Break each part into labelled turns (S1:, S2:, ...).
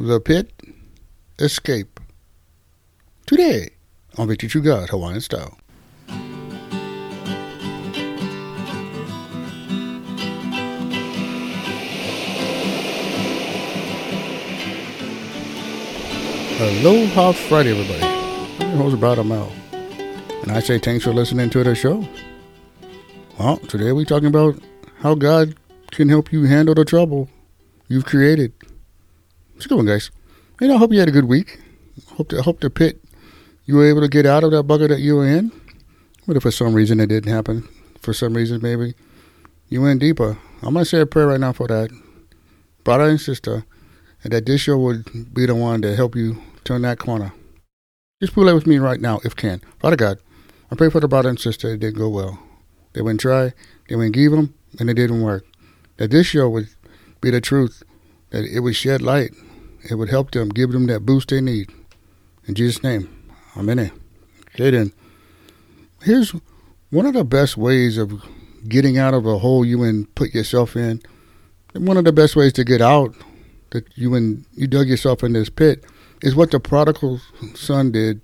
S1: The Pit Escape. Today on Victory Through God Hawaiian Style. Hello, Aloha Friday, everybody. Your host, Brad Mel. And I say thanks for listening to the show. Well, today we're talking about how God can help you handle the trouble you've created. It's a good one, guys. And I hope you had a good week. Hope to, hope the pit you were able to get out of that bucket that you were in. But if for some reason it didn't happen, for some reason maybe you went deeper. I'm gonna say a prayer right now for that brother and sister, and that this show would be the one to help you turn that corner. Just pull pray with me right now, if can. Father God, I pray for the brother and sister. It didn't go well. They went try, they went give them, and it didn't work. That this show would be the truth. That it would shed light. It would help them, give them that boost they need. In Jesus' name, Amen. Okay, then. Here's one of the best ways of getting out of a hole you and put yourself in. One of the best ways to get out that you and you dug yourself in this pit is what the prodigal son did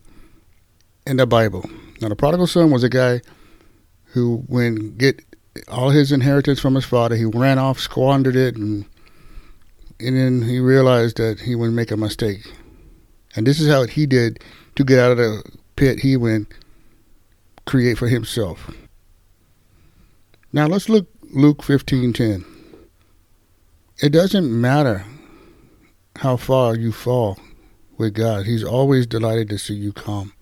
S1: in the Bible. Now, the prodigal son was a guy who, when get all his inheritance from his father, he ran off, squandered it, and and then he realized that he would make a mistake. And this is how he did to get out of the pit he went create for himself. Now let's look Luke 15:10. It doesn't matter how far you fall with God. He's always delighted to see you come.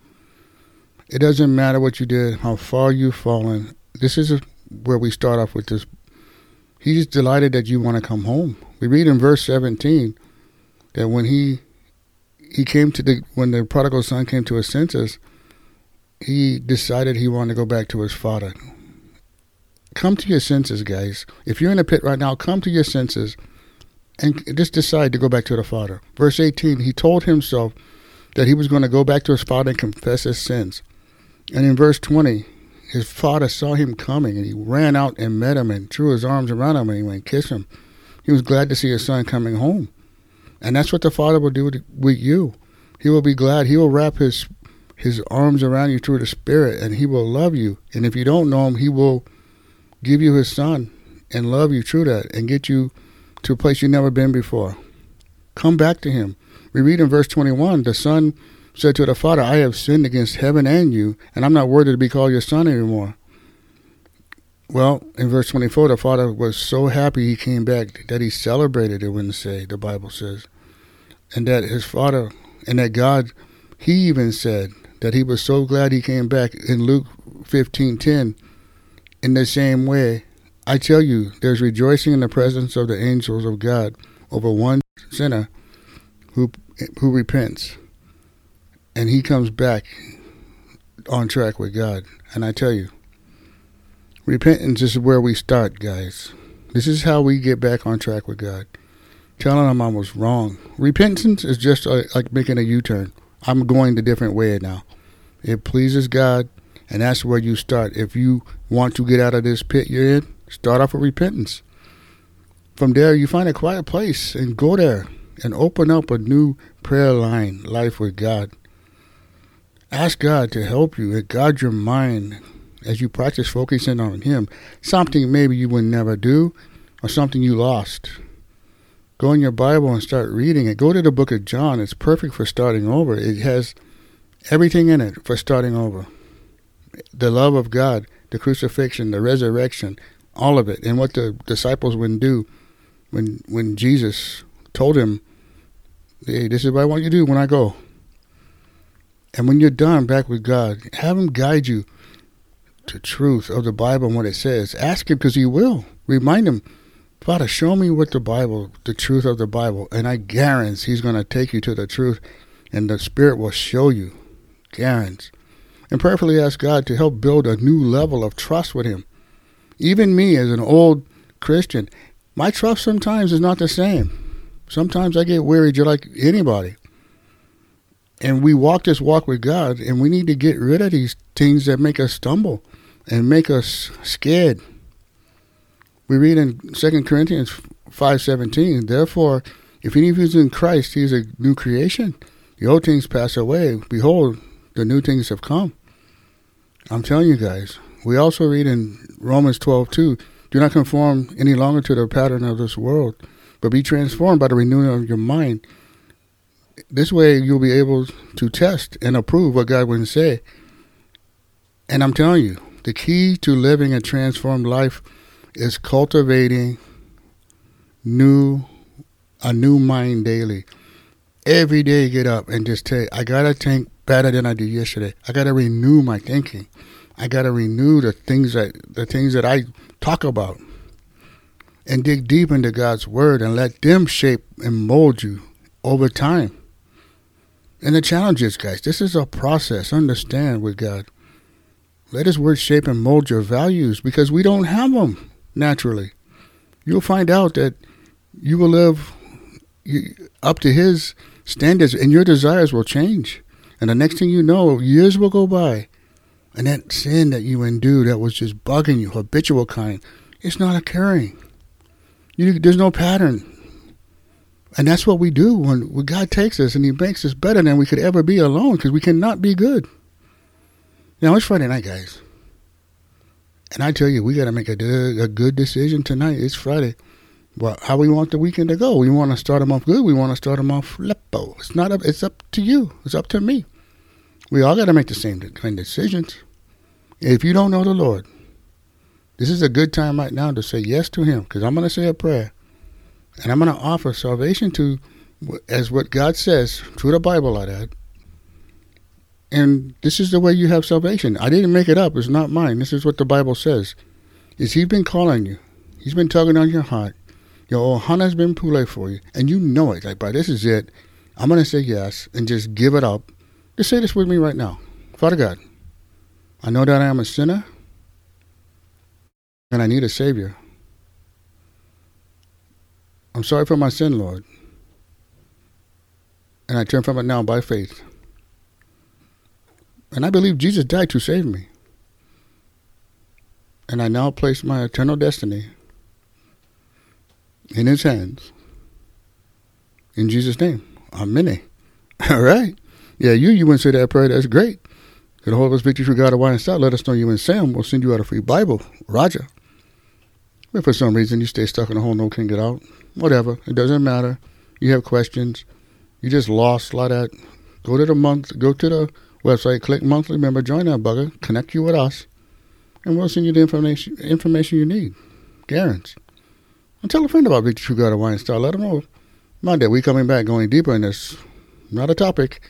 S1: It doesn't matter what you did, how far you've fallen. This is where we start off with this. He's delighted that you want to come home. We read in verse 17 that when he he came to the when the prodigal son came to his senses, he decided he wanted to go back to his father. Come to your senses, guys. If you're in a pit right now, come to your senses and just decide to go back to the father. Verse 18, he told himself that he was going to go back to his father and confess his sins. And in verse 20, his father saw him coming and he ran out and met him and threw his arms around him and he went and kissed him. He was glad to see his son coming home. And that's what the Father will do with you. He will be glad. He will wrap his his arms around you through the Spirit, and He will love you. And if you don't know Him, He will give you His Son and love you through that and get you to a place you've never been before. Come back to Him. We read in verse 21 the Son said to the Father, I have sinned against heaven and you, and I'm not worthy to be called your Son anymore. Well, in verse 24, the Father was so happy he came back that he celebrated, it wouldn't say, the Bible says and that his father and that God, he even said that he was so glad he came back in Luke 15:10. In the same way, I tell you, there's rejoicing in the presence of the angels of God over one sinner who who repents, and he comes back on track with God. And I tell you, repentance is where we start, guys. This is how we get back on track with God telling them I was wrong. Repentance is just uh, like making a U turn. I'm going the different way now. It pleases God, and that's where you start. If you want to get out of this pit you're in, start off with repentance. From there, you find a quiet place and go there and open up a new prayer line, life with God. Ask God to help you and guard your mind as you practice focusing on Him. Something maybe you would never do, or something you lost. Go in your Bible and start reading it. Go to the book of John. It's perfect for starting over. It has everything in it for starting over. The love of God, the crucifixion, the resurrection, all of it, and what the disciples would do when when Jesus told him, "Hey, this is what I want you to do when I go." And when you're done back with God, have Him guide you to truth of the Bible and what it says. Ask Him because He will. Remind Him Father, show me what the Bible, the truth of the Bible, and I guarantee He's going to take you to the truth, and the Spirit will show you. Guarantee. And prayerfully ask God to help build a new level of trust with Him. Even me, as an old Christian, my trust sometimes is not the same. Sometimes I get weary just like anybody. And we walk this walk with God, and we need to get rid of these things that make us stumble and make us scared we read in 2 Corinthians 5:17, therefore If any of you is in Christ, he is a new creation. The old things pass away. Behold, the new things have come. I'm telling you guys. We also read in Romans 12, 2, do not conform any longer to the pattern of this world, but be transformed by the renewing of your mind. This way you'll be able to test and approve what God would say. And I'm telling you, the key to living a transformed life is cultivating new a new mind daily. Every day get up and just say, I gotta think better than I did yesterday. I gotta renew my thinking. I gotta renew the things that the things that I talk about. And dig deep into God's word and let them shape and mold you over time. And the challenge is, guys, this is a process. Understand with God. Let His Word shape and mold your values because we don't have them naturally. You'll find out that you will live up to His standards and your desires will change. And the next thing you know, years will go by. And that sin that you endured that was just bugging you, habitual kind, it's not occurring. You, there's no pattern. And that's what we do when, when God takes us and He makes us better than we could ever be alone because we cannot be good. Now it's Friday night, guys. And I tell you, we got to make a, a good decision tonight. It's Friday. Well, how we want the weekend to go? We want to start them off good. We want to start them off lepo. It's not up. It's up to you. It's up to me. We all got to make the same kind of decisions. If you don't know the Lord, this is a good time right now to say yes to Him. Because I'm going to say a prayer, and I'm going to offer salvation to, as what God says through the Bible, like that and this is the way you have salvation. I didn't make it up. It's not mine. This is what the Bible says. Is He's been calling you. He's been tugging on your heart. Your ohana's been pule for you. And you know it. Like, bro, this is it. I'm going to say yes and just give it up. Just say this with me right now. Father God, I know that I am a sinner and I need a Savior. I'm sorry for my sin, Lord. And I turn from it now by faith. And I believe Jesus died to save me. And I now place my eternal destiny in his hands. In Jesus' name. Amen. All right. Yeah, you you wouldn't say that prayer. That's great. Get a hold of us, Victory through God, wine and start. Let us know you and Sam. We'll send you out a free Bible. Roger. If for some reason you stay stuck in a hole, no can get out, whatever. It doesn't matter. You have questions. You just lost a lot of that. Go to the month. Go to the website, click monthly member, join our bugger, connect you with us, and we'll send you the information information you need. Guaranteed. And tell a friend about Victor True God of Wine Star. Let them know Monday we coming back, going deeper in this. Not a topic.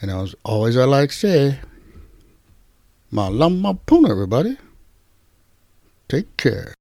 S1: And as always, I like say, Malama pono, everybody. Take care.